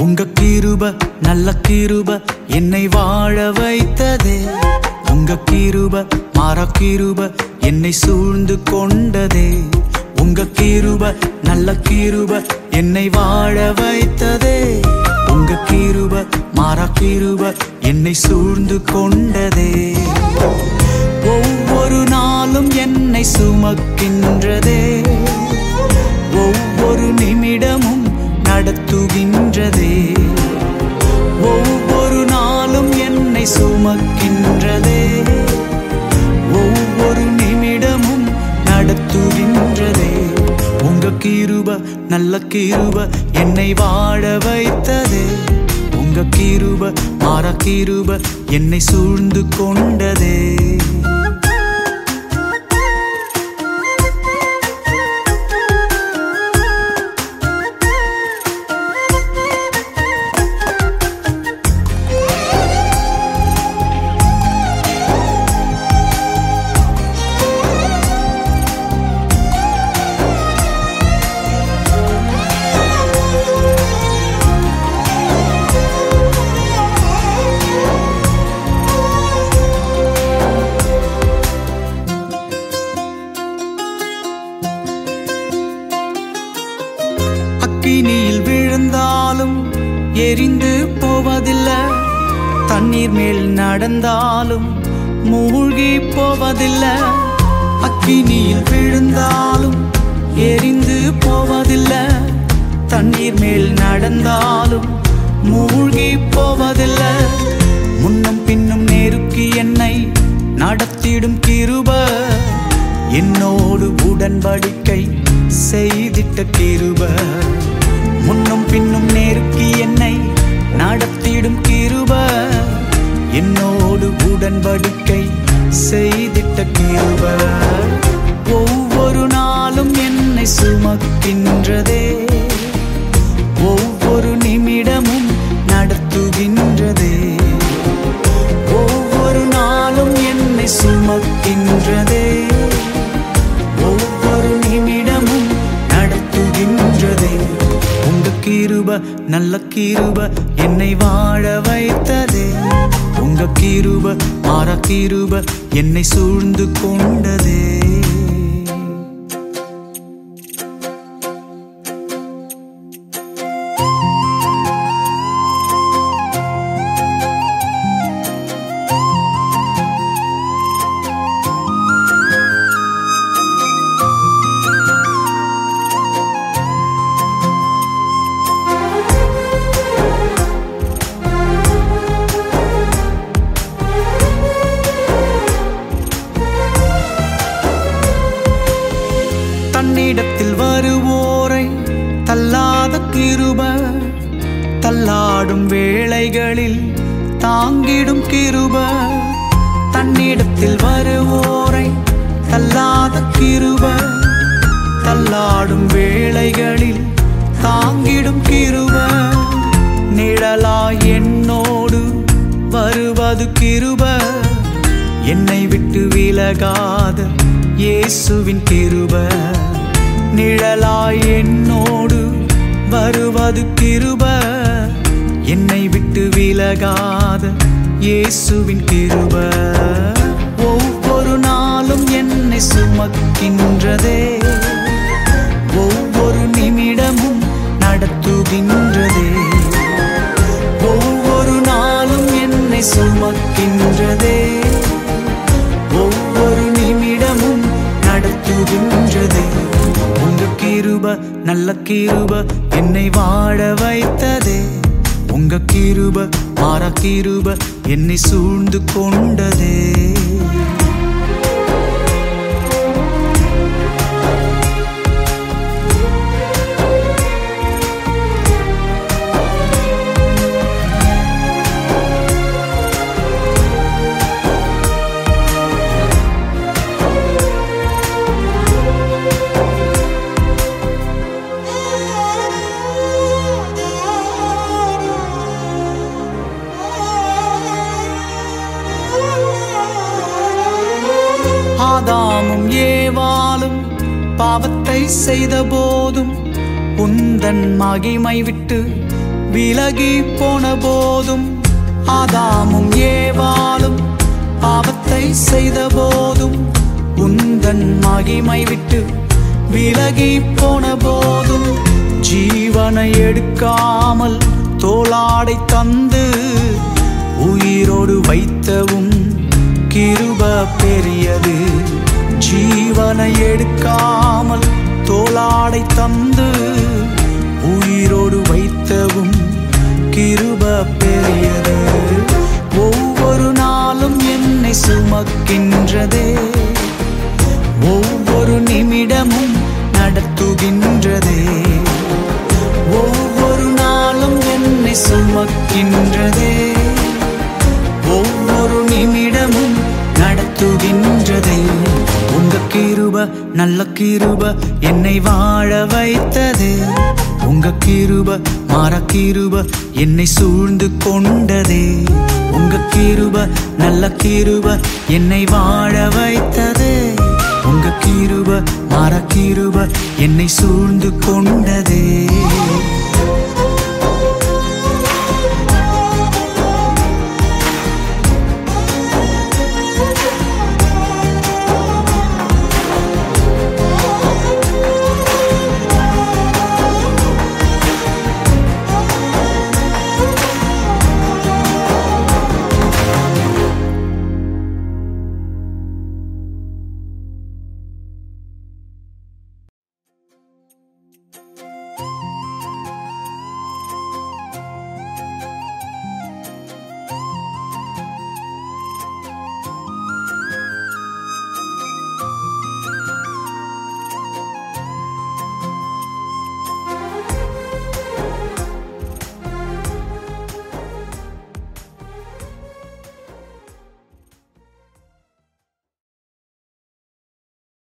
உங்க கிருப நல்ல கிருப என்னை வாழ வைத்ததே. உங்க கிருப மாற கிருப என்னை சூழ்ந்து கொண்டதே. உங்க கிருப நல்ல கிருப என்னை வாழ வைத்ததே. உங்க கிருப மாற கிருப என்னை சூழ்ந்து கொண்டதே. ஒவ்வொரு நாளும் என்னை சுமக்கின்றதே. ஒவ்வொரு நிமிடமும் நடத்துகின்ற நல்ல கிருப என்னை வாழ வைத்ததே. உங்க கிருப மாற கிருப என்னை சூழ்ந்து கொண்டதே. அக்கினியில் விழுந்தாலும் எரிந்து போவதில்லை. தண்ணீர் மேல் நடந்தாலும் மூழ்கி போவதில்லை. அக்கினியில் விழுந்தாலும் எரிந்து போவதில்லை. தண்ணீர் மேல் நடந்தாலும் மூழ்கி போவதில்லை. முன்னும் பின்னும் நெருக்கி என்னை நடத்திடும் கிருப. என்னோடு உடன்படிக்கை செய்திட்ட கிருப நடத்துகின்றதே ஒவ்வொரு நிமிடமும் நடத்துகின்றதே. ஒவ்வொரு நாளும் என்னை சுமக்கின்றதே. ஒவ்வொரு நிமிடமும் நடத்துகின்றதே. உங்க கீருப நல்ல கீருப என்னை வாழ வைத்ததே. உங்க கீருப மாற கீருப என்னை சூழ்ந்து கொண்டதே. வேளைகளில் தாங்கிடும் கிருப. தன்னிடத்தில் வருவோரை தள்ளாத கிருப. தள்ளாடும் வேளைகளில் தாங்கிடும் கிருப. நிழலாய் என்னோடு வருவது கிருப. என்னை விட்டு விலகாத இயேசுவின் கிருப. நிழலாய் என்னோடு வருவது கிருப. என்னை விட்டு விலகாத இயேசுவின் கிருப. ஒவ்வொரு நாளும் என்னை சுமக்கின்றதே. ஒவ்வொரு நிமிடமும் நடத்துகின்றதே. ஒவ்வொரு நாளும் என்னை சுமக்கின்றதே. ஒவ்வொரு நிமிடமும் நடத்துகின்றதே. உங்க கிருப நல்ல கிருப என்னை வாழ வைத்ததே. உங்க கிருப மாற கிருப என்னை சூழ்ந்து கொண்டதே. பாவத்தை செய்த போதும் உந்தன் மகிமை விட்டு விலகி போன போதும் ஆதாமும் ஏவாலும் பாவத்தை செய்த போதும் உந்தன் மகிமை விட்டு விலகி போன போதும் ஜீவனை எடுக்காமல் தோளாடை தந்து உயிரோடு வைத்தவும் கிருப பெரியது. ஜீவனை எடுக்காமல் தோளாடை தந்து உயிரோடு வைத்தவும் கிருப பெரியது. ஒவ்வொரு நாளும் என்னை சுமக்கின்றதே. நல்ல கிருப என்னை வாழ வைத்தது. உங்க கிருப மாற கிருப என்னை சூழ்ந்து கொண்டதே. உங்க கிருப நல்ல கிருப என்னை வாழ வைத்தது. உங்க கிருப மாற கிருப என்னை சூழ்ந்து கொண்டதே.